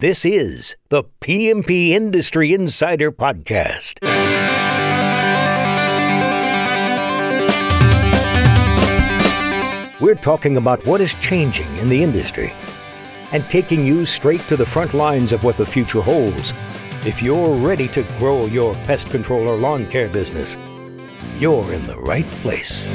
This is the PMP Industry Insider Podcast. We're talking about what is changing in the industry and taking you straight to the front lines of what the future holds. If you're ready to grow your pest control or lawn care business, you're in the right place.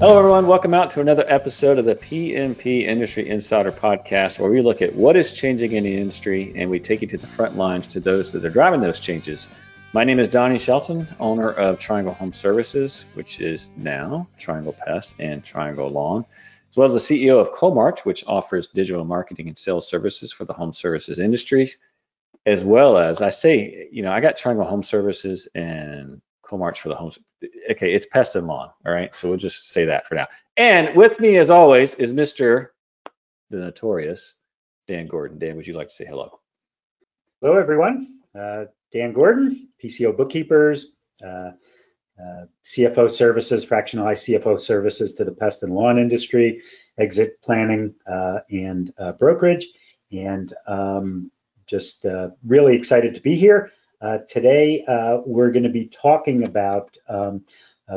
Hello, everyone. Welcome out to another episode of the PMP Industry Insider Podcast, where we look at what is changing in the industry and we take you to the front lines to those that are driving those changes. My name is Donnie Shelton, owner of Triangle Home Services, which is now Triangle Pest and Triangle Lawn, as well as the CEO of Coalmarch, which offers digital marketing and sales services for the home services industries, as well as I say, you know, I got Triangle Home Services and Coalmarch for the homes. Okay, it's Pest and Lawn. All right, so we'll just say that for now. And with me, as always, is Mr. the Notorious Dan Gordon. Dan, would you like to say hello? Hello, everyone. Uh, Dan Gordon, PCO Bookkeepers, uh, uh, CFO Services, fractionalized CFO Services to the pest and lawn industry, exit planning uh, and uh, brokerage, and um, just uh, really excited to be here. Uh, today, we're going to be talking about um,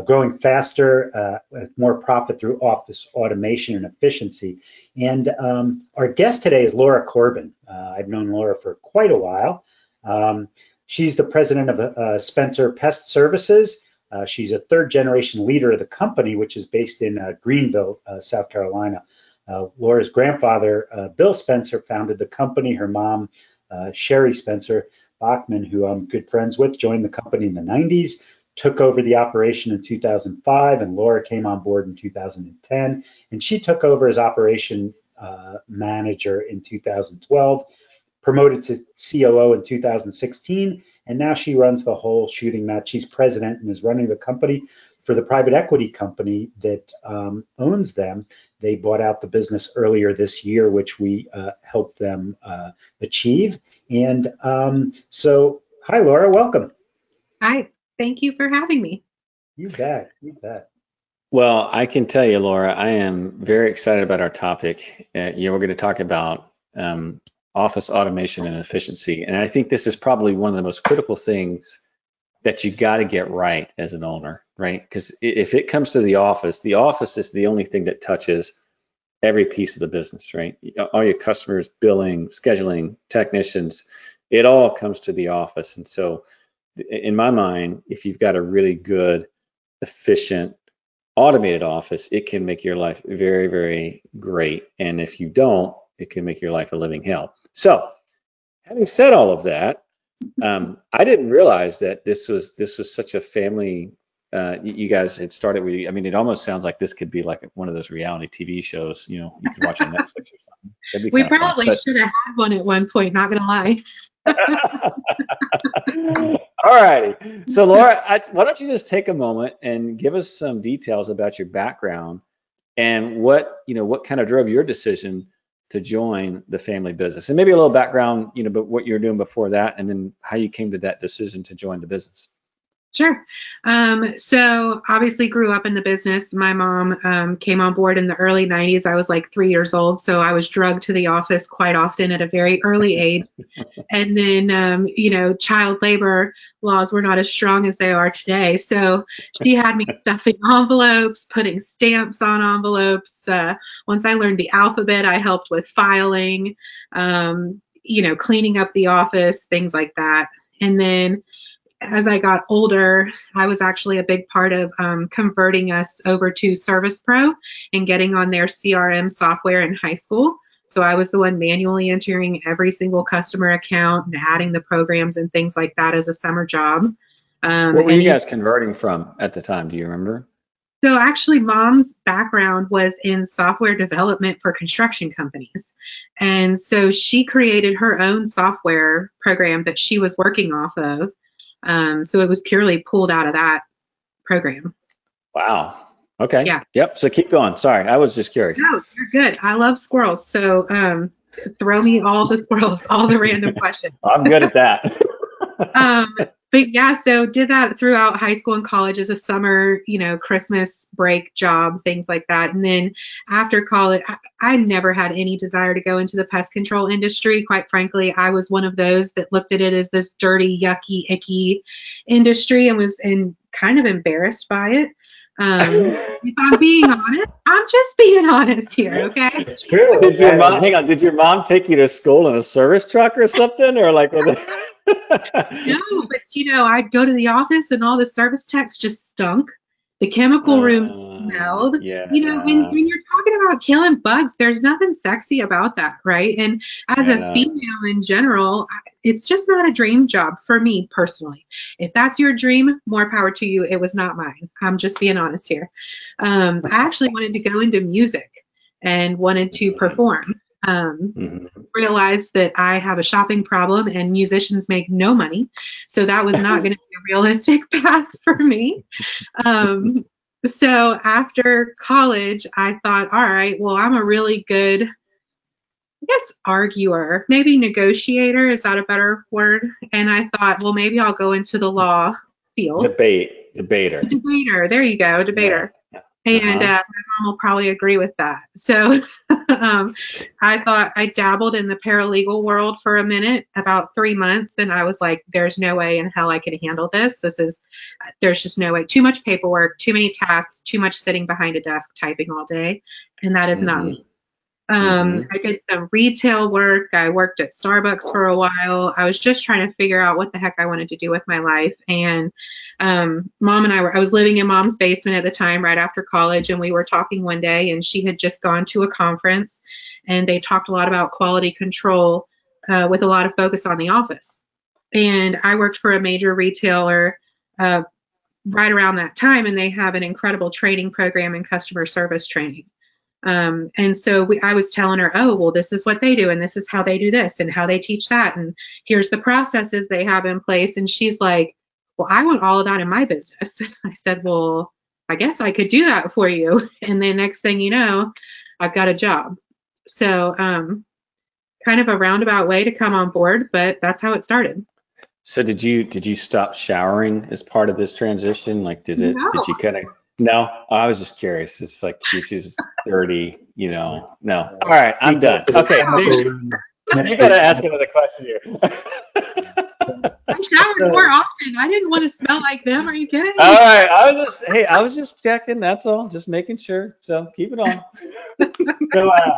growing faster with more profit through office automation and efficiency. And um, our guest today is Laura Corbin. I've known Laura for quite a while. Um, She's the president of uh, Spencer Pest Services. Uh, she's a third generation leader of the company, which is based in uh, Greenville, uh, South Carolina. Uh, Laura's grandfather, uh, Bill Spencer, founded the company. Her mom, Sherry Spencer Bachman, who I'm good friends with, joined the company in the 90s, took over the operation in 2005, and Laura came on board in 2010. And she took over as operation manager in 2012 promoted to COO in 2016, and now she runs the whole shooting match. She's president and is running the company for the private equity company that um, owns them. They bought out the business earlier this year, which we uh, helped them uh, achieve. And um, so, hi, Laura, welcome. Hi, thank you for having me. You bet, you bet. Well, I can tell you, Laura, I am very excited about our topic. Uh, you know, we're going to talk about um, office automation and efficiency. And I think this is probably one of the most critical things that you got to get right as an owner, right? Because if it comes to the office, the office is the only thing that touches every piece of the business, right? All your customers, billing, scheduling, technicians, it all comes to the office. And so, in my mind, if you've got a really good, efficient, automated office, it can make your life very, very great. And if you don't, it can make your life a living hell. So, having said all of that, um, I didn't realize that this was this was such a family. Uh, you guys had started with. I mean, it almost sounds like this could be like one of those reality TV shows. You know, you can watch on Netflix or something. We probably fun, should have had one at one point. Not gonna lie. all righty. So, Laura, I, why don't you just take a moment and give us some details about your background and what you know, what kind of drove your decision to join the family business. And maybe a little background you know but what you're doing before that and then how you came to that decision to join the business Sure. Um, so obviously grew up in the business. My mom um, came on board in the early 90s. I was like three years old, so I was drugged to the office quite often at a very early age. and then, um, you know, child labor laws were not as strong as they are today. So she had me stuffing envelopes, putting stamps on envelopes. Uh, once I learned the alphabet, I helped with filing, um, you know, cleaning up the office, things like that. And then as I got older, I was actually a big part of um, converting us over to Service Pro and getting on their CRM software in high school. So I was the one manually entering every single customer account and adding the programs and things like that as a summer job. Um, what were you guys converting from at the time? Do you remember? So actually, mom's background was in software development for construction companies. And so she created her own software program that she was working off of. Um, so it was purely pulled out of that program. Wow. Okay. Yeah. Yep. So keep going. Sorry, I was just curious. No, you're good. I love squirrels. So um, throw me all the squirrels, all the random questions. I'm good at that. um, but yeah, so did that throughout high school and college as a summer, you know, Christmas break job, things like that. And then after college, I, I never had any desire to go into the pest control industry. Quite frankly, I was one of those that looked at it as this dirty, yucky, icky industry and was and kind of embarrassed by it. Um, if I'm being honest, I'm just being honest here, okay? It's true. Did your mom hang on? Did your mom take you to school in a service truck or something, or like? Was it... no, but you know, I'd go to the office and all the service techs just stunk. The chemical rooms Uh, smelled. Yeah. You know, when, when you're talking about killing bugs, there's nothing sexy about that, right? And as Yeah. a female in general, it's just not a dream job for me personally. If that's your dream, more power to you. It was not mine. I'm just being honest here. Um, I actually wanted to go into music and wanted to perform. Um, Mhm. realized that I have a shopping problem and musicians make no money. So that was not going to be a realistic path for me. Um, so after college, I thought, all right, well, I'm a really good, I guess, arguer, maybe negotiator. Is that a better word? And I thought, well, maybe I'll go into the law field. Debate, debater. Debater. There you go, debater. Yeah. And Uh-huh. uh, my mom will probably agree with that. So um, I thought I dabbled in the paralegal world for a minute, about three months, and I was like, "There's no way in hell I can handle this. This is, there's just no way. Too much paperwork, too many tasks, too much sitting behind a desk typing all day, and that is not Mhm. me." Um, I did some retail work. I worked at Starbucks for a while. I was just trying to figure out what the heck I wanted to do with my life. And um, mom and I were, I was living in mom's basement at the time right after college, and we were talking one day, and she had just gone to a conference and they talked a lot about quality control uh, with a lot of focus on the office. And I worked for a major retailer uh, right around that time, and they have an incredible training program and customer service training. Um, and so we, I was telling her, oh, well, this is what they do, and this is how they do this, and how they teach that, and here's the processes they have in place. And she's like, well, I want all of that in my business. I said, well, I guess I could do that for you. And then next thing you know, I've got a job. So, um, kind of a roundabout way to come on board, but that's how it started. So did you did you stop showering as part of this transition? Like, did it? No. Did you kind of? No, I was just curious. It's like this is dirty, you know. No. All right, I'm done. Okay, you got to ask another question here. I showered more often. I didn't want to smell like them. Are you kidding? all right, I was just hey, I was just checking. That's all, just making sure. So keep it on. So, uh,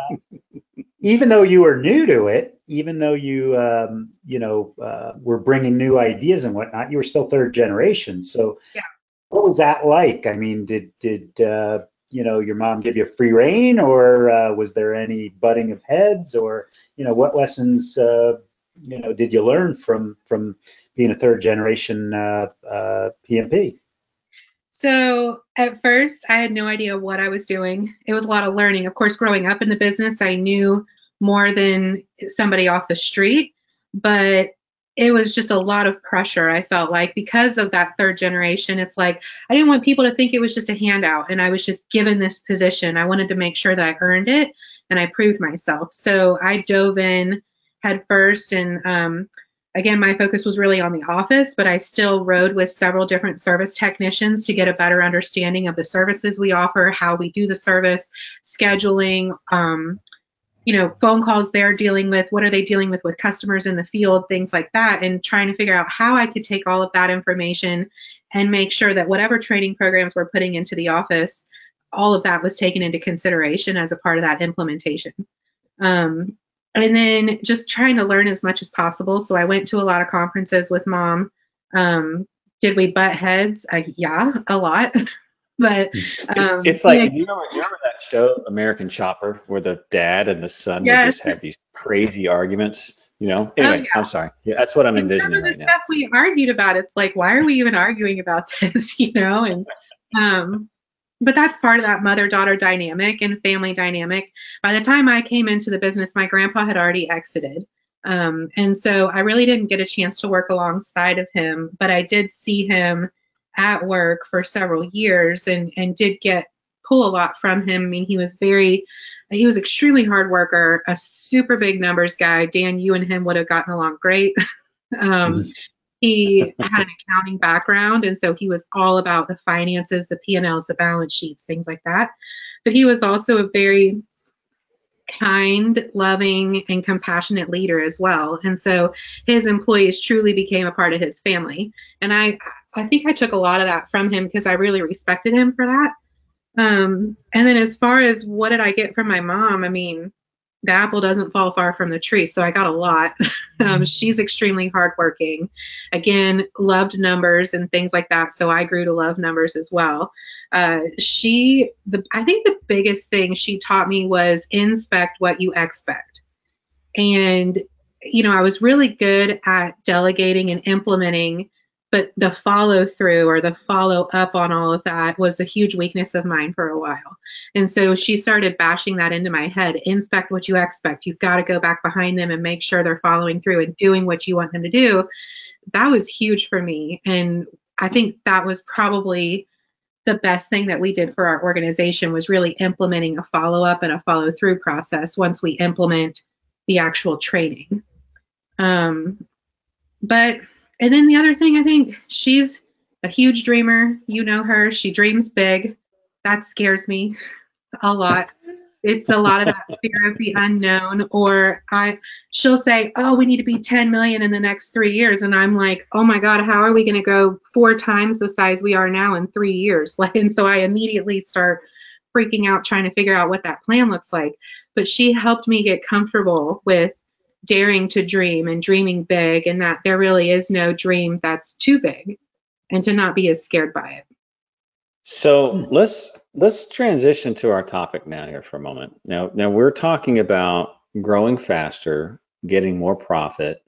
even though you were new to it, even though you, um, you know, uh, were bringing new ideas and whatnot, you were still third generation. So, Yeah. What was that like? I mean, did did uh, you know your mom give you free reign, or uh, was there any butting of heads, or you know, what lessons uh, you know did you learn from from being a third generation uh, uh, PMP? So at first, I had no idea what I was doing. It was a lot of learning. Of course, growing up in the business, I knew more than somebody off the street, but it was just a lot of pressure. I felt like because of that third generation, it's like I didn't want people to think it was just a handout and I was just given this position. I wanted to make sure that I earned it and I proved myself. So I dove in head first and um, again, my focus was really on the office, but I still rode with several different service technicians to get a better understanding of the services we offer, how we do the service, scheduling, um, you know, phone calls they're dealing with, what are they dealing with with customers in the field, things like that, and trying to figure out how I could take all of that information and make sure that whatever training programs we're putting into the office, all of that was taken into consideration as a part of that implementation. Um, and then just trying to learn as much as possible. So I went to a lot of conferences with mom. Um, did we butt heads? Uh, yeah, a lot. but um, it's like, yeah, you remember, you remember that show, American Chopper, where the dad and the son would just have these crazy arguments? You know. Anyway, yeah. I'm sorry. Yeah, that's what I'm and some envisioning of the right now. stuff we argued about, it's like, why are we even arguing about this? You know, and um, but that's part of that mother-daughter dynamic and family dynamic. By the time I came into the business, my grandpa had already exited. Um, and so I really didn't get a chance to work alongside of him, but I did see him at work for several years and, and did get pull a lot from him. I mean, he was very, he was extremely hard worker, a super big numbers guy. Dan, you and him would have gotten along great. um, he had an accounting background, and so he was all about the finances, the P&Ls, the balance sheets, things like that. But he was also a very kind, loving, and compassionate leader as well. And so his employees truly became a part of his family. And I, I think I took a lot of that from him because I really respected him for that. Um, and then as far as what did I get from my mom, I mean, the apple doesn't fall far from the tree. So I got a lot. um, she's extremely hardworking. Again, loved numbers and things like that. So I grew to love numbers as well. Uh, she, the, I think the biggest thing she taught me was inspect what you expect. And, you know, I was really good at delegating and implementing but the follow through or the follow up on all of that was a huge weakness of mine for a while. And so she started bashing that into my head inspect what you expect. You've got to go back behind them and make sure they're following through and doing what you want them to do. That was huge for me. And I think that was probably the best thing that we did for our organization was really implementing a follow up and a follow through process once we implement the actual training. Um, but and then the other thing, I think she's a huge dreamer. You know her. She dreams big. That scares me a lot. It's a lot of that fear of the unknown. Or I, she'll say, "Oh, we need to be 10 million in the next three years," and I'm like, "Oh my God, how are we going to go four times the size we are now in three years?" Like, and so I immediately start freaking out trying to figure out what that plan looks like. But she helped me get comfortable with daring to dream and dreaming big and that there really is no dream that's too big and to not be as scared by it. So let's let's transition to our topic now here for a moment. Now now we're talking about growing faster, getting more profit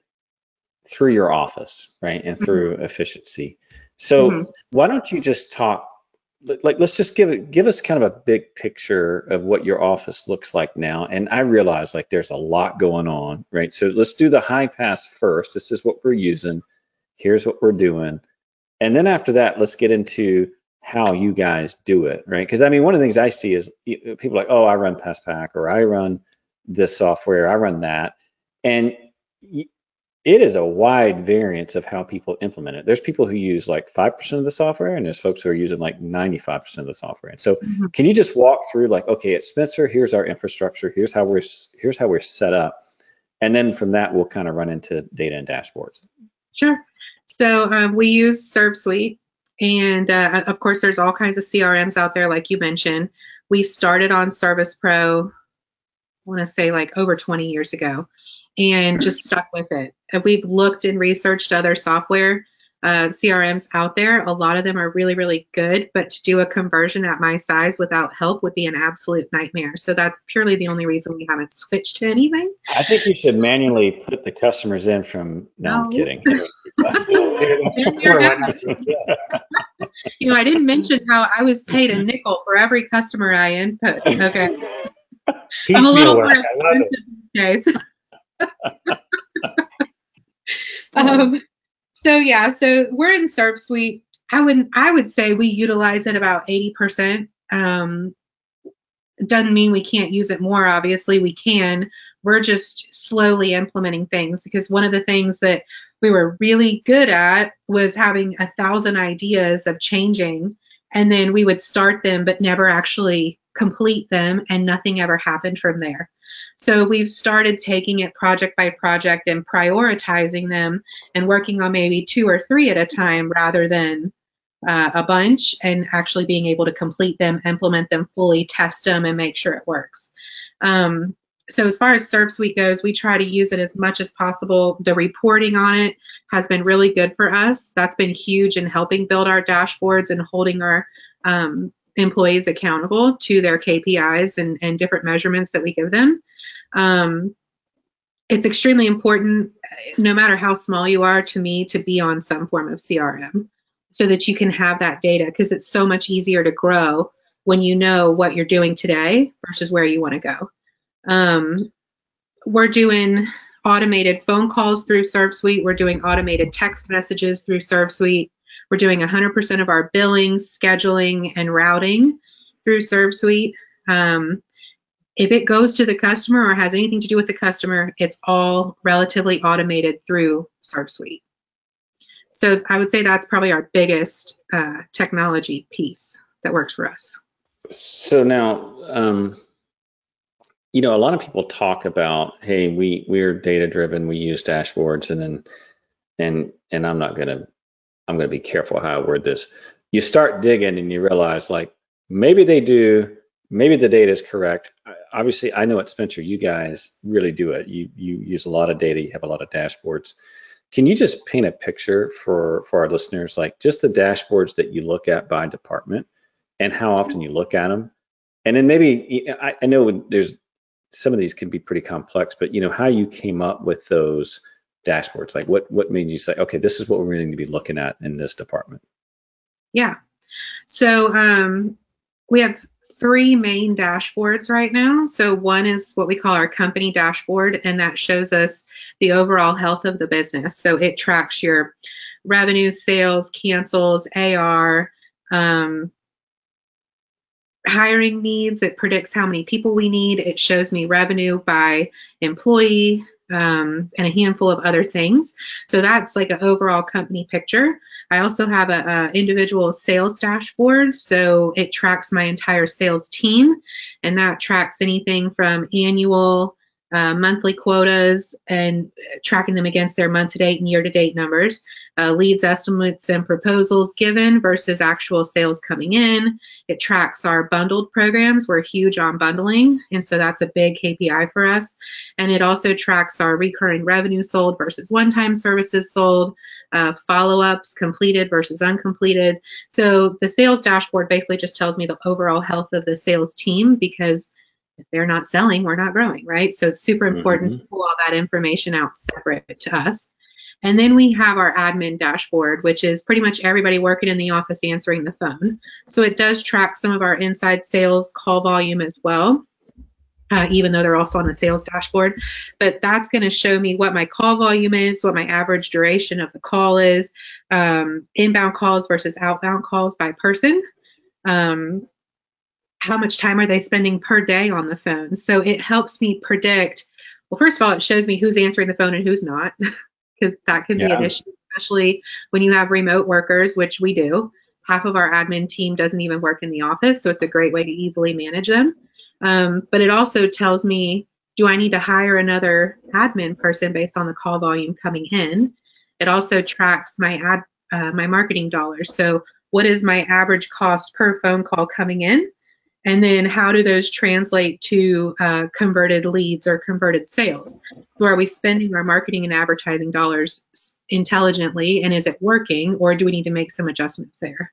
through your office, right? And through mm-hmm. efficiency. So mm-hmm. why don't you just talk like let's just give it give us kind of a big picture of what your office looks like now. And i realize like there's a lot going on right? So let's do the high pass first. This is what we're using. Here's what we're doing. And then after that let's get into how you guys do it right? Because i mean one of the things i see is people like oh i run PestPac or i run this software i run that. And it is a wide variance of how people implement it. There's people who use like 5% of the software, and there's folks who are using like 95% of the software. And so, mm-hmm. can you just walk through like, okay, at Spencer, here's our infrastructure, here's how we're here's how we're set up, and then from that we'll kind of run into data and dashboards. Sure. So um, we use ServSuite, and uh, of course, there's all kinds of CRMs out there, like you mentioned. We started on Service Pro, I want to say like over 20 years ago and just stuck with it. If we've looked and researched other software uh, CRMs out there, a lot of them are really, really good, but to do a conversion at my size without help would be an absolute nightmare. So that's purely the only reason we haven't switched to anything. I think you should manually put the customers in from. No, no. I'm kidding. you know, I didn't mention how I was paid a nickel for every customer I input. Okay. I'm a little more expensive these days. um, so yeah, so we're in ServSuite. I would I would say we utilize it about 80%. Um, doesn't mean we can't use it more. Obviously, we can. We're just slowly implementing things because one of the things that we were really good at was having a thousand ideas of changing, and then we would start them but never actually complete them, and nothing ever happened from there. So we've started taking it project by project and prioritizing them and working on maybe two or three at a time rather than uh, a bunch and actually being able to complete them, implement them fully, test them, and make sure it works. Um, so as far as ServSuite goes, we try to use it as much as possible. The reporting on it has been really good for us. That's been huge in helping build our dashboards and holding our um, employees accountable to their KPIs and, and different measurements that we give them. Um, it's extremely important, no matter how small you are, to me, to be on some form of CRM so that you can have that data because it's so much easier to grow when you know what you're doing today versus where you want to go. Um, we're doing automated phone calls through ServSuite. We're doing automated text messages through ServSuite. We're doing 100% of our billing, scheduling, and routing through ServSuite. Um, if it goes to the customer or has anything to do with the customer, it's all relatively automated through ServSuite. So I would say that's probably our biggest uh, technology piece that works for us. So now, um, you know, a lot of people talk about, hey, we we're data driven, we use dashboards, and then and and I'm not gonna I'm gonna be careful how I word this. You start digging and you realize like maybe they do, maybe the data is correct. Obviously, I know at Spencer, you guys really do it. You you use a lot of data, you have a lot of dashboards. Can you just paint a picture for for our listeners, like just the dashboards that you look at by department and how often you look at them? And then maybe I, I know there's some of these can be pretty complex, but you know how you came up with those dashboards. Like what what made you say, okay, this is what we're going to be looking at in this department? Yeah. So um, we have three main dashboards right now. So one is what we call our company dashboard, and that shows us the overall health of the business. So it tracks your revenue, sales, cancels, AR, um, hiring needs. It predicts how many people we need. It shows me revenue by employee um, and a handful of other things. So that's like an overall company picture. I also have a, a, individual sales dashboard, so it tracks my entire sales team, and that tracks anything from annual, uh, monthly quotas, and tracking them against their month-to-date and year-to-date numbers uh, leads, estimates, and proposals given versus actual sales coming in. It tracks our bundled programs. We're huge on bundling, and so that's a big KPI for us. And it also tracks our recurring revenue sold versus one time services sold, uh, follow ups completed versus uncompleted. So the sales dashboard basically just tells me the overall health of the sales team because if they're not selling, we're not growing, right? So it's super important mm-hmm. to pull all that information out separate to us. And then we have our admin dashboard, which is pretty much everybody working in the office answering the phone. So it does track some of our inside sales call volume as well. Uh, even though they're also on the sales dashboard. But that's going to show me what my call volume is, what my average duration of the call is, um, inbound calls versus outbound calls by person. Um, how much time are they spending per day on the phone? So it helps me predict. Well, first of all, it shows me who's answering the phone and who's not. because that can yeah. be an issue, especially when you have remote workers, which we do. Half of our admin team doesn't even work in the office, so it's a great way to easily manage them. Um, but it also tells me do I need to hire another admin person based on the call volume coming in? It also tracks my ad uh, my marketing dollars. So what is my average cost per phone call coming in? And then how do those translate to uh, converted leads or converted sales? So are we spending our marketing and advertising dollars intelligently and is it working or do we need to make some adjustments there?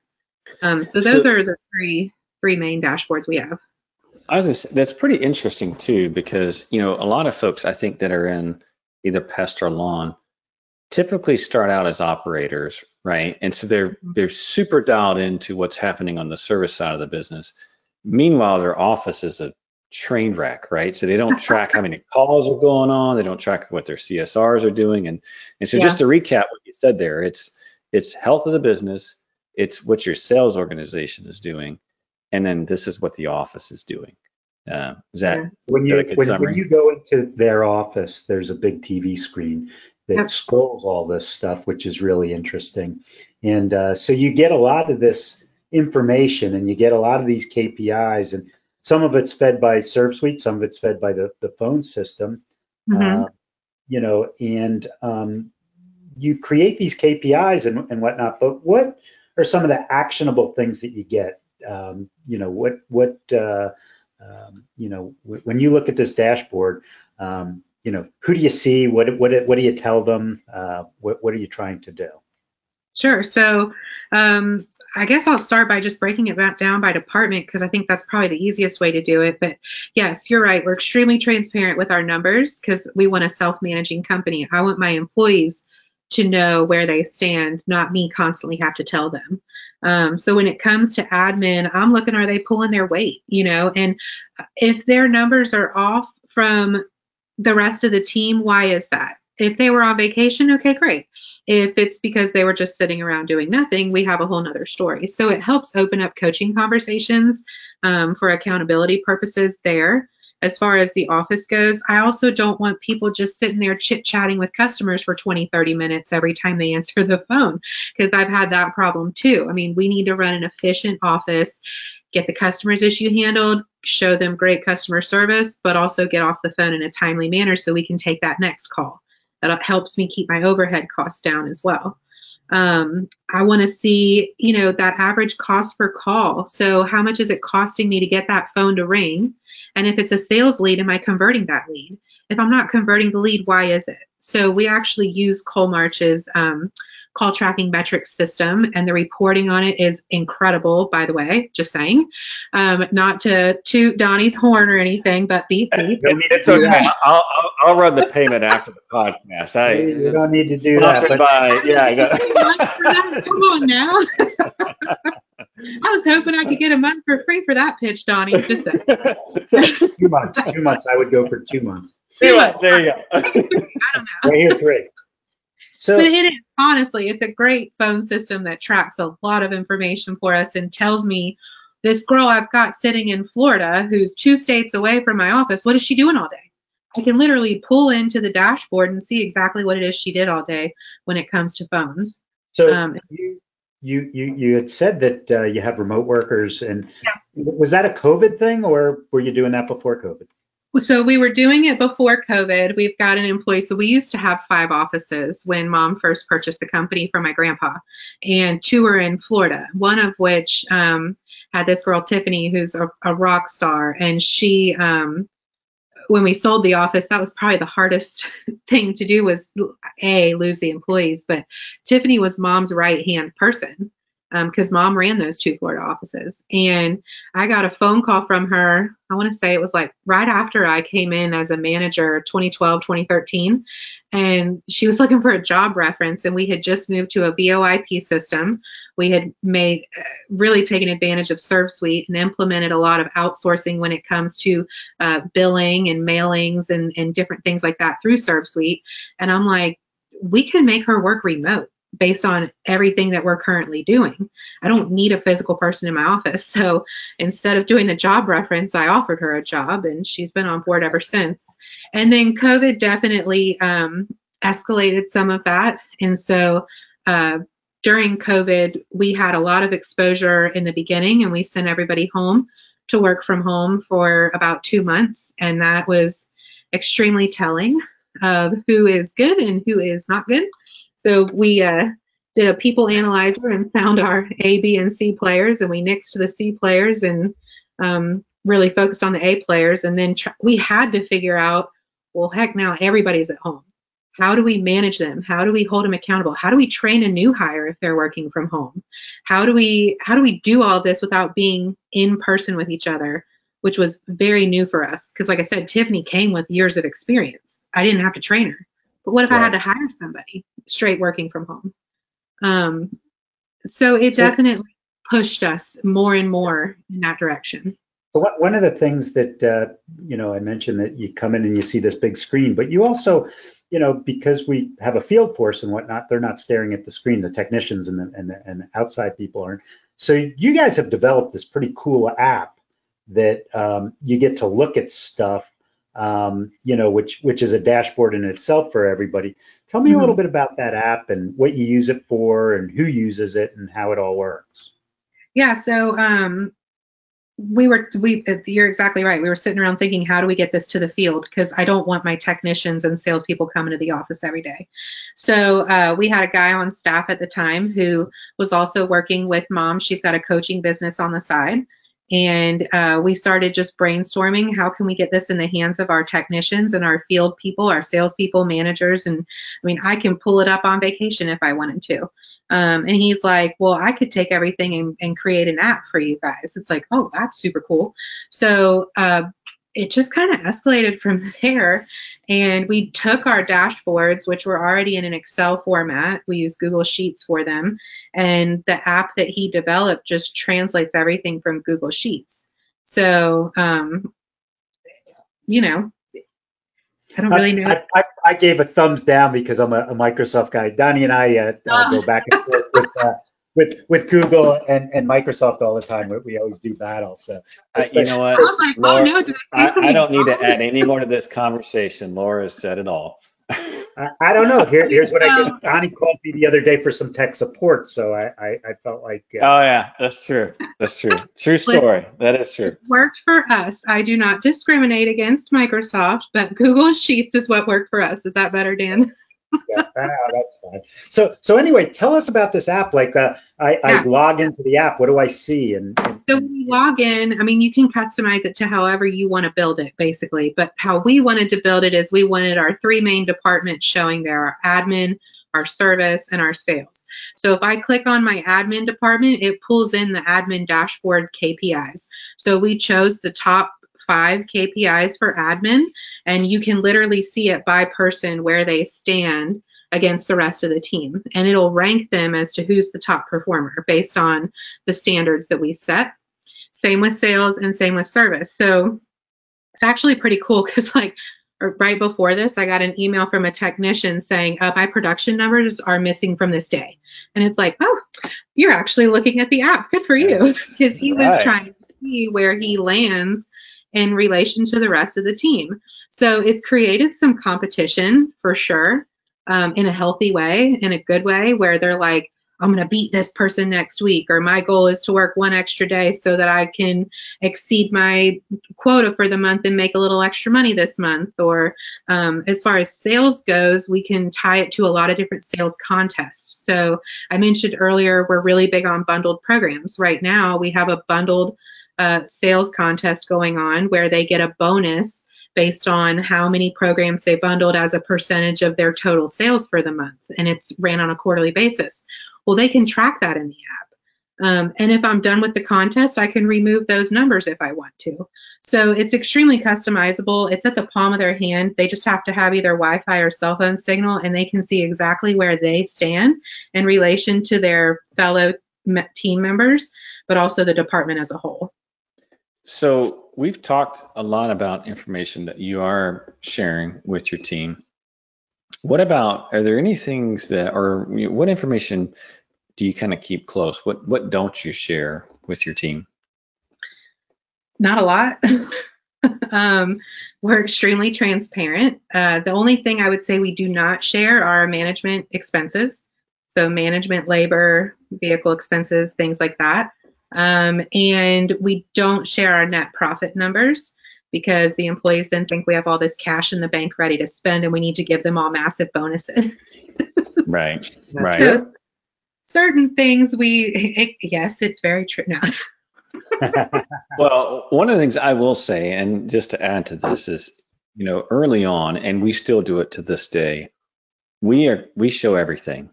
Um, so those so, are the three three main dashboards we have. I was say, that's pretty interesting too because you know a lot of folks I think that are in either pest or lawn typically start out as operators, right? And so they're mm-hmm. they're super dialed into what's happening on the service side of the business Meanwhile, their office is a train wreck, right? So they don't track how many calls are going on. They don't track what their CSRs are doing. And and so yeah. just to recap what you said there, it's it's health of the business, it's what your sales organization is doing, and then this is what the office is doing. Uh, is that yeah. when you when, when, you go into their office, there's a big TV screen that yep. scrolls all this stuff, which is really interesting. And uh, so you get a lot of this information and you get a lot of these KPIs and some of it's fed by ServSuite, some of it's fed by the, the phone system, mm-hmm. uh, you know, and um, you create these KPIs and, and whatnot, but what are some of the actionable things that you get? Um, you know, what, what, uh, um, you know, w- when you look at this dashboard, um, you know, who do you see? What, what, what do you tell them? Uh, what, what are you trying to do? Sure. So um, I guess I'll start by just breaking it back down by department because I think that's probably the easiest way to do it. But yes, you're right. We're extremely transparent with our numbers because we want a self managing company. I want my employees to know where they stand, not me constantly have to tell them. Um, so when it comes to admin, I'm looking, are they pulling their weight? You know, and if their numbers are off from the rest of the team, why is that? If they were on vacation, okay, great. If it's because they were just sitting around doing nothing, we have a whole nother story. So it helps open up coaching conversations um, for accountability purposes there. as far as the office goes. I also don't want people just sitting there chit chatting with customers for 20, 30 minutes every time they answer the phone because I've had that problem too. I mean, we need to run an efficient office, get the customer's issue handled, show them great customer service, but also get off the phone in a timely manner so we can take that next call. That helps me keep my overhead costs down as well. Um, I want to see, you know, that average cost per call. So how much is it costing me to get that phone to ring? And if it's a sales lead, am I converting that lead? If I'm not converting the lead, why is it? So we actually use Coalmarch's um, call tracking metrics system, and the reporting on it is incredible. By the way, just saying, um, not to toot Donnie's horn or anything, but beep beep. it's okay. I'll, I'll, I'll, run the payment after the podcast. I, you don't need to do that. But, by, yeah, come on now. I was hoping I could get a month for free for that pitch, Donnie. Just say. two months. Two months. I would go for two months. Two months. There you go. I don't know. Right here, three. So, but it is honestly, it's a great phone system that tracks a lot of information for us and tells me this girl I've got sitting in Florida who's two states away from my office, what is she doing all day? I can literally pull into the dashboard and see exactly what it is she did all day when it comes to phones. So um, you, you you you had said that uh, you have remote workers, and yeah. was that a COVID thing, or were you doing that before COVID? So we were doing it before COVID. We've got an employee. So we used to have five offices when mom first purchased the company from my grandpa, and two were in Florida. One of which um, had this girl Tiffany, who's a, a rock star, and she, um, when we sold the office, that was probably the hardest thing to do was a lose the employees, but Tiffany was mom's right hand person because um, mom ran those two Florida offices. And I got a phone call from her. I want to say it was like right after I came in as a manager, 2012, 2013. And she was looking for a job reference, and we had just moved to a VoIP system. We had made uh, really taken advantage of ServSuite and implemented a lot of outsourcing when it comes to uh, billing and mailings and, and different things like that through ServSuite. And I'm like, we can make her work remote based on everything that we're currently doing. I don't need a physical person in my office. So instead of doing the job reference, I offered her a job and she's been on board ever since. And then COVID definitely um, escalated some of that. And so uh, during COVID, we had a lot of exposure in the beginning and we sent everybody home to work from home for about two months. And that was extremely telling of who is good and who is not good. So we uh, did a people analyzer and found our A, B, and C players, and we nixed the C players and um, really focused on the A players. And then tr- we had to figure out, well, heck, now everybody's at home. How do we manage them? How do we hold them accountable? How do we train a new hire if they're working from home? How do we how do we do all this without being in person with each other? Which was very new for us because, like I said, Tiffany came with years of experience. I didn't have to train her. But what if right. I had to hire somebody straight working from home? Um, so it so, definitely pushed us more and more in that direction. So what, one of the things that uh, you know, I mentioned that you come in and you see this big screen, but you also, you know, because we have a field force and whatnot, they're not staring at the screen. The technicians and the, and the, and the outside people aren't. So you guys have developed this pretty cool app that um, you get to look at stuff um, you know, which which is a dashboard in itself for everybody. Tell me mm-hmm. a little bit about that app and what you use it for, and who uses it, and how it all works. Yeah, so um, we were we you're exactly right. We were sitting around thinking, how do we get this to the field? Because I don't want my technicians and salespeople coming to the office every day. So uh, we had a guy on staff at the time who was also working with mom. She's got a coaching business on the side and uh, we started just brainstorming how can we get this in the hands of our technicians and our field people our salespeople managers and i mean i can pull it up on vacation if i wanted to. Um, and he's like well i could take everything and, and, create an app for you guys. It's like oh that's super cool. So uh, it just kind of escalated from there. And we took our dashboards, which were already in an Excel format. We use Google Sheets for them. And the app that he developed just translates everything from Google Sheets. So, um, you know, I don't really know. I, I, I, gave a thumbs down because I'm a, a Microsoft guy. Donnie and I uh, uh, go back and forth with, uh, with with Google and, and Microsoft all the time. We, we always do battle. So Uh, you know I what? was like, Laura, oh no, did I, I, I don't need to add any more to this conversation. Laura said it all. I, I don't know. Here, here's what I did. Donnie called me the other day for some tech support, so I I, I felt like uh, Oh yeah, that's true. That's true. True story. That is true. It worked for us. I do not discriminate against Microsoft, but Google Sheets is what worked for us. Is that better, Dan? Yeah, ah, that's fine. So so anyway, tell us about this app. Like uh, I, I log into the app. What do I see? And, and So when you log in, I mean, you can customize it to however you want to build it, basically. But how we wanted to build it is we wanted our three main departments showing there our admin, our service, and our sales. So if I click on my admin department, it pulls in the admin dashboard KPIs. So we chose the top five KPIs for admin, and you can literally see it by person where they stand against the rest of the team. And it'll rank them as to who's the top performer based on the standards that we set. Same with sales and same with service. So it's actually pretty cool because, like, right before this, I got an email from a technician saying, uh, My production numbers are missing from this day. And it's like, Oh, you're actually looking at the app. Good for you. Because he was Right. trying to see where he lands in relation to the rest of the team. So it's created some competition for sure um, in a healthy way, in a good way, where they're like, I'm going to beat this person next week, or my goal is to work one extra day so that I can exceed my quota for the month and make a little extra money this month. Or um, as far as sales goes, we can tie it to a lot of different sales contests. So I mentioned earlier, we're really big on bundled programs. Right now, we have a bundled uh, sales contest going on where they get a bonus based on how many programs they bundled as a percentage of their total sales for the month. And it's ran on a quarterly basis. Well, they can track that in the app. Um, and if I'm done with the contest, I can remove those numbers if I want to. So it's extremely customizable. It's at the palm of their hand. They just have to have either Wi Fi or cell phone signal, and they can see exactly where they stand in relation to their fellow team members, but also the department as a whole. So we've talked a lot about information that you are sharing with your team. What about, are there any things that, or what information do you kind of keep close? What what don't you share with your team? Not a lot. um, we're extremely transparent. Uh, the only thing I would say we do not share are management expenses. So, management, labor, vehicle expenses, things like that. Um, and we don't share our net profit numbers because the employees then think we have all this cash in the bank ready to spend and we need to give them all massive bonuses. Right, right. So, certain things we, it, yes, it's very true. No. Well, one of the things I will say, and just to add to this, is you know early on, and we still do it to this day. We are we show everything,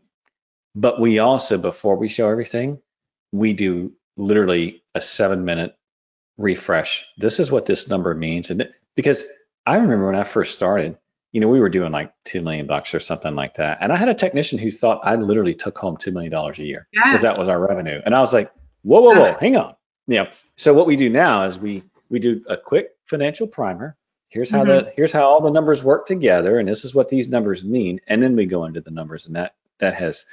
but we also before we show everything, we do literally a seven minute refresh. This is what this number means, and it- because I remember when I first started, you know, we were doing like two million bucks or something like that, and I had a technician who thought I literally took home two million dollars a year because that was our revenue, and I was like, whoa, whoa, whoa, hang on. Yeah. So what we do now is we we do a quick financial primer. Here's how the mm-hmm. here's how all the numbers work together, and this is what these numbers mean, and then we go into the numbers, and that that has,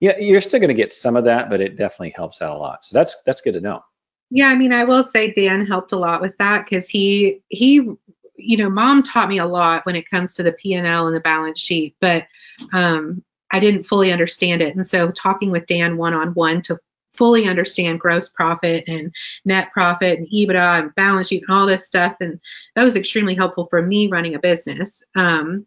yeah, you're still going to get some of that, but it definitely helps out a lot. So that's that's good to know. Yeah, I mean, I will say Dan helped a lot with that because he he, you know, mom taught me a lot when it comes to the P and the balance sheet, but um, I didn't fully understand it, and so talking with Dan one on one to fully understand gross profit and net profit and EBITDA and balance sheet and all this stuff, and that was extremely helpful for me running a business. Um,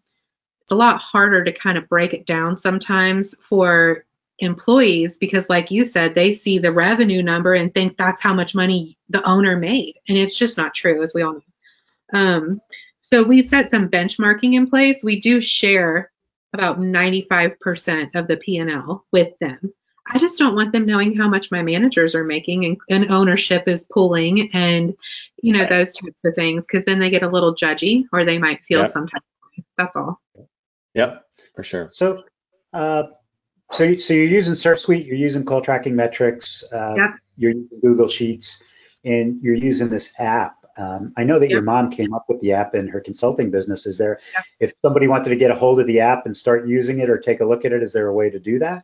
it's a lot harder to kind of break it down sometimes for employees because like you said they see the revenue number and think that's how much money the owner made and it's just not true as we all know um, so we've set some benchmarking in place we do share about 95% of the p&l with them i just don't want them knowing how much my managers are making and, and ownership is pulling and you know Right. those types of things because then they get a little judgy or they might feel Yep. sometimes that's all Yep, for sure. So, uh, so, you- so you're using ServSuite, you're using call tracking metrics, uh, Yep. you're using Google Sheets, and you're using this app. Um, I know that your mom came up with the app in her consulting business. Is there, Yep. if somebody wanted to get a hold of the app and start using it or take a look at it, is there a way to do that?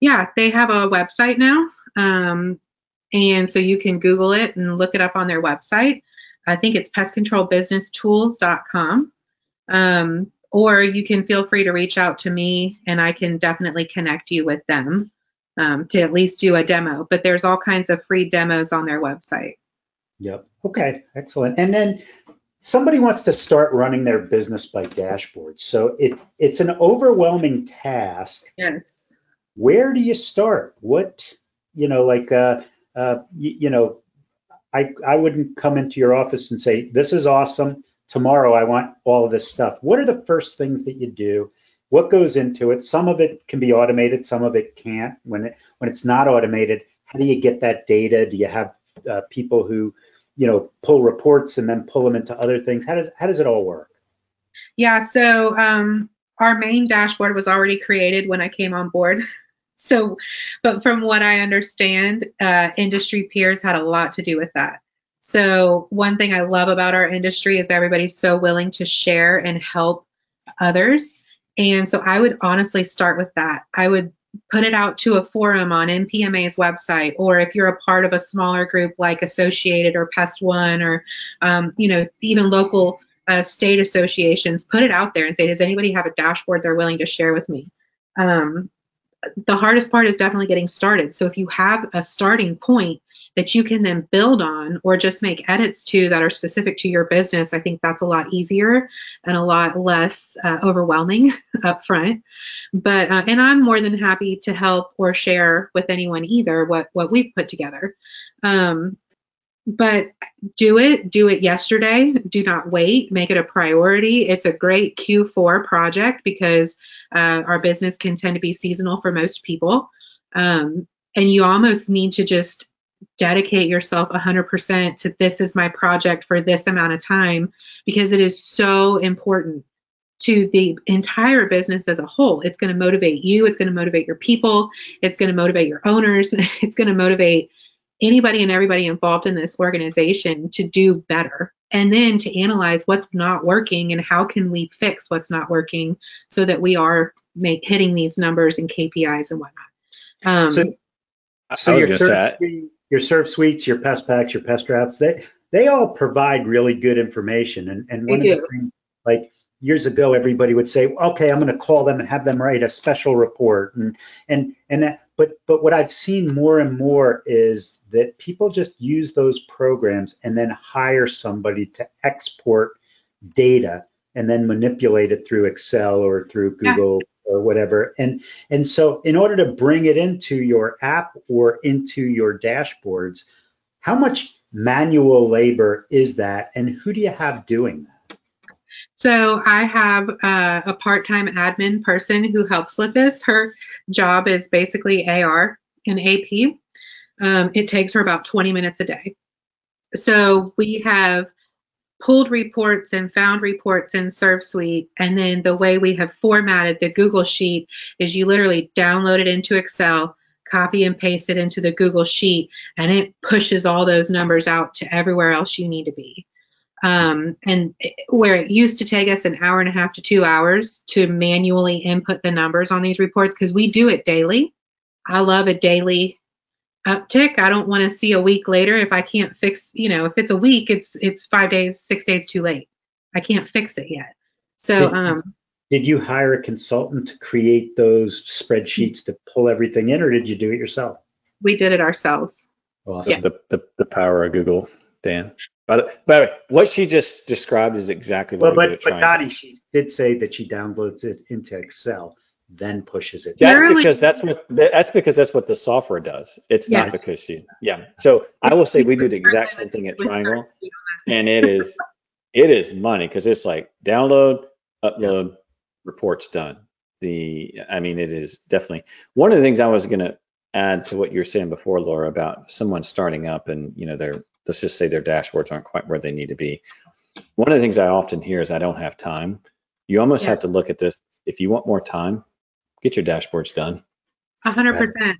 Yeah, they have a website now. Um, and so you can Google it and look it up on their website. I think it's pestcontrolbusinesstools.com. Um, or you can feel free to reach out to me and I can definitely connect you with them um, to at least do a demo. But there's all kinds of free demos on their website. Yep. Okay. Excellent. And then somebody wants to start running their business by dashboards. So it it's an overwhelming task. Yes. Where do you start? What you know, like uh, uh, you, you know, I I wouldn't come into your office and say this is awesome. Tomorrow I want all of this stuff. What are the first things that you do? What goes into it? Some of it can be automated, some of it can't. When it when it's not automated, how do you get that data? Do you have uh, people who you know pull reports and then pull them into other things how does how does it all work yeah so um, our main dashboard was already created when i came on board so but from what i understand uh, industry peers had a lot to do with that so one thing i love about our industry is everybody's so willing to share and help others and so i would honestly start with that i would put it out to a forum on NPMA's website, or if you're a part of a smaller group like Associated or Pest One, or um, you know even local uh, state associations, put it out there and say, does anybody have a dashboard they're willing to share with me? Um, the hardest part is definitely getting started. So if you have a starting point that you can then build on or just make edits to that are specific to your business, I think that's a lot easier and a lot less uh, overwhelming up front. But uh, and I'm more than happy to help or share with anyone either what what we've put together. Um, but do it do it yesterday do not wait make it a priority it's a great q4 project because uh, our business can tend to be seasonal for most people um, and you almost need to just dedicate yourself 100% to this is my project for this amount of time because it is so important to the entire business as a whole. It's going to motivate you, it's going to motivate your people, it's going to motivate your owners, it's going to motivate anybody and everybody involved in this organization to do better and then to analyze what's not working and how can we fix what's not working so that we are make, hitting these numbers and KPIs and whatnot. Um, so, so your serve, suite, your ServSuites, your PestPacs, your PestRoutes, they they all provide really good information. And and one they of do. the things like years ago, everybody would say, okay, I'm going to call them and have them write a special report. And and and that, but but what I've seen more and more is that people just use those programs and then hire somebody to export data and then manipulate it through Excel or through Google or whatever. And and so in order to bring it into your app or into your dashboards, how much manual labor is that, and who do you have doing that? So I have uh, a part-time admin person who helps with this. Her job is basically AR and AP. Um, it takes her about 20 minutes a day. So we have pulled reports and found reports in ServSuite. And then the way we have formatted the Google Sheet is you literally download it into Excel, copy and paste it into the Google Sheet, and it pushes all those numbers out to everywhere else you need to be. Um, and where it used to take us an hour and a half to two hours to manually input the numbers on these reports, because we do it daily. I love a daily uptick. I don't want to see a week later if I can't fix, you know, if it's a week, it's it's five days, six days too late. I can't fix it yet. So Did- um Did you hire a consultant to create those spreadsheets to pull everything in, or did you do it yourself? we did it ourselves. Awesome. The, the the power of Google, Dan. But by the way, what she just described is exactly what we do but at but Triangle. Dottie, she did say that she downloads it into Excel, then pushes it. That's Really? because that's what that's because that's what the software does. It's not because she yeah. So I will say we do the exact same thing at Triangle, and it is it is money because it's like download, upload, reports done. The I mean it is definitely one of the things I was gonna add to what you were saying before, Laura, about someone starting up and you know their let's just say their dashboards aren't quite where they need to be. One of the things I often hear is I don't have time. You almost Yeah. have to look at this. If you want more time, get your dashboards done. A hundred percent.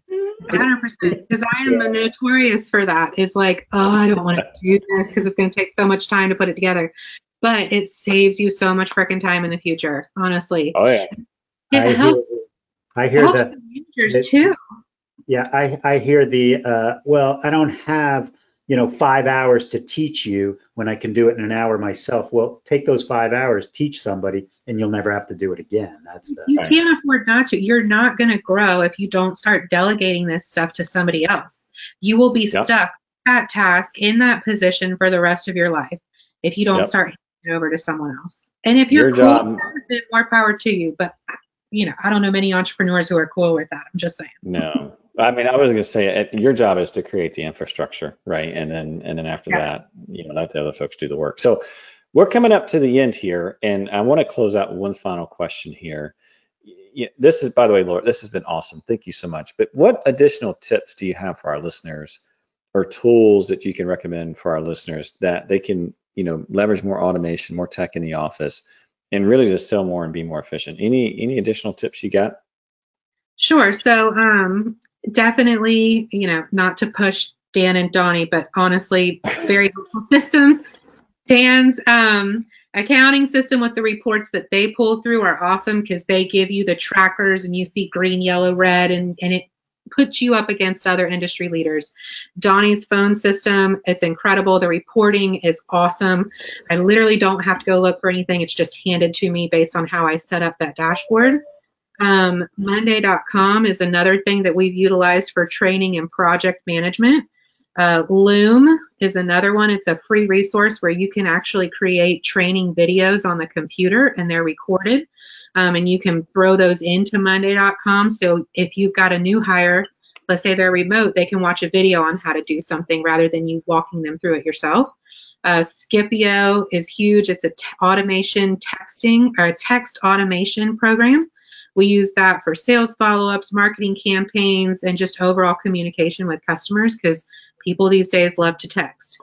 A hundred percent. Because I am notorious for that. Is like, oh, I don't want to do this because it's going to take so much time to put it together. But it saves you so much freaking time in the future. Honestly, Oh yeah. it I hear, helps. I hear Helps the, the managers the- too. yeah, I, I hear the, uh, well, I don't have, you know, five hours to teach you when I can do it in an hour myself. Well, take those five hours, teach somebody, and you'll never have to do it again. That's the, You can't afford not to. You're not going to grow if you don't start delegating this stuff to somebody else. You will be Yep. stuck at task in that position for the rest of your life if you don't Yep. start handing it over to someone else. And if you're Your cool, job- more power to you. But you know, I don't know many entrepreneurs who are cool with that. I'm just saying. No, I mean, I was going to say it, your job is to create the infrastructure, right? And then, and then after Yeah. that, you know, let the other folks do the work. So we're coming up to the end here, and I want to close out one final question here. This is, by the way, Laura, this has been awesome. Thank you so much. But what additional tips do you have for our listeners, or tools that you can recommend for our listeners that they can, you know, leverage more automation, more tech in the office, and really just sell more and be more efficient? Any any additional tips you got? Sure. So, um, definitely, you know, not to push Dan and Donnie, but honestly, very helpful systems. Dan's um, accounting system with the reports that they pull through are awesome because they give you the trackers and you see green, yellow, red, and, and it puts you up against other industry leaders. Donnie's phone system, it's incredible. The reporting is awesome. I literally don't have to go look for anything. It's just handed to me based on how I set up that dashboard. Um, Monday.com is another thing that we've utilized for training and project management. Uh, Loom is another one. It's a free resource where you can actually create training videos on the computer and they're recorded. Um, and you can throw those into Monday.com. So if you've got a new hire, let's say they're remote, they can watch a video on how to do something rather than you walking them through it yourself. Uh, Skipio is huge. It's a t- automation texting or text automation program. We use that for sales follow ups, marketing campaigns, and just overall communication with customers because people these days love to text.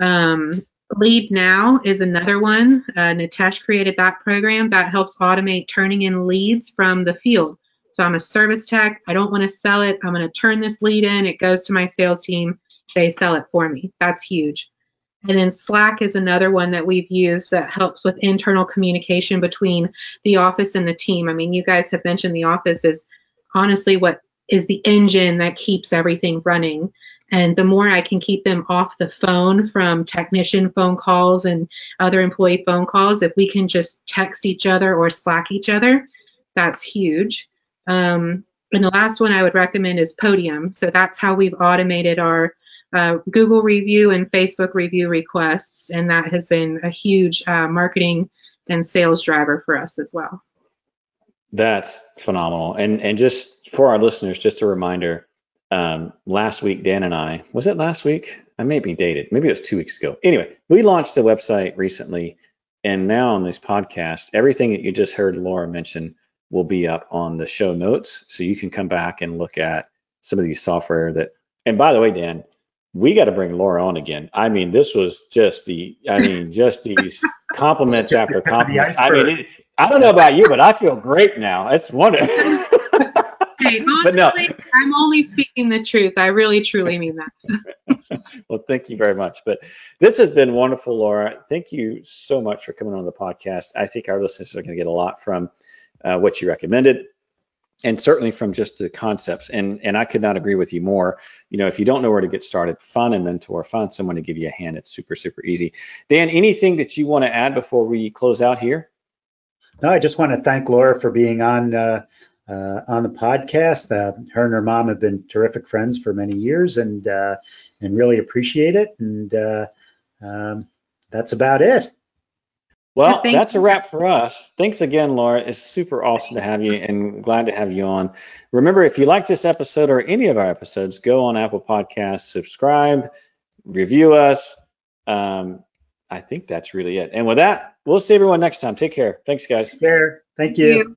Um, Lead Now is another one. Uh, Nitesh created that program that helps automate turning in leads from the field. So I'm a service tech. I don't want to sell it. I'm going to turn this lead in. It goes to my sales team. They sell it for me. That's huge. And then Slack is another one that we've used that helps with internal communication between the office and the team. I mean, you guys have mentioned the office is honestly what is the engine that keeps everything running. And the more I can keep them off the phone from technician phone calls and other employee phone calls, if we can just text each other or Slack each other, that's huge. Um, and the last one I would recommend is Podium. So that's how we've automated our uh, Google review and Facebook review requests, and that has been a huge uh, marketing and sales driver for us as well. That's phenomenal. And and just for our listeners, just a reminder, um, last week Dan and I, was it last week? I may be dated. Maybe it was two weeks ago. Anyway, we launched a website recently, and now on this podcast, everything that you just heard Laura mention will be up on the show notes, so you can come back and look at some of these software that. And by the way, Dan, we got to bring Laura on again. I mean, this was just the, I mean, just these compliments Just after the tip of the compliments. I mean, it, I don't know about you, but I feel great now. It's wonderful. Hey, But no. honestly, I'm only speaking the truth. I really, truly mean that. well, thank you very much. But this has been wonderful, Laura. Thank you so much for coming on the podcast. I think our listeners are going to get a lot from uh, what you recommended. And certainly from just the concepts, and and I could not agree with you more. You know, if you don't know where to get started, find a mentor, find someone to give you a hand. It's super super easy. Dan, anything that you want to add before we close out here? No, I just want to thank Laura for being on uh, uh, on the podcast. Uh, her and her mom have been terrific friends for many years, and uh, and really appreciate it. And uh, um, that's about it. Well, thank that's a wrap for us. Thanks again, Laura. It's super awesome to have you and glad to have you on. Remember, if you like this episode or any of our episodes, go on Apple Podcasts, subscribe, review us. Um, I think that's really it. And with that, we'll see everyone next time. Take care. Thanks, guys. There. Thank you. You.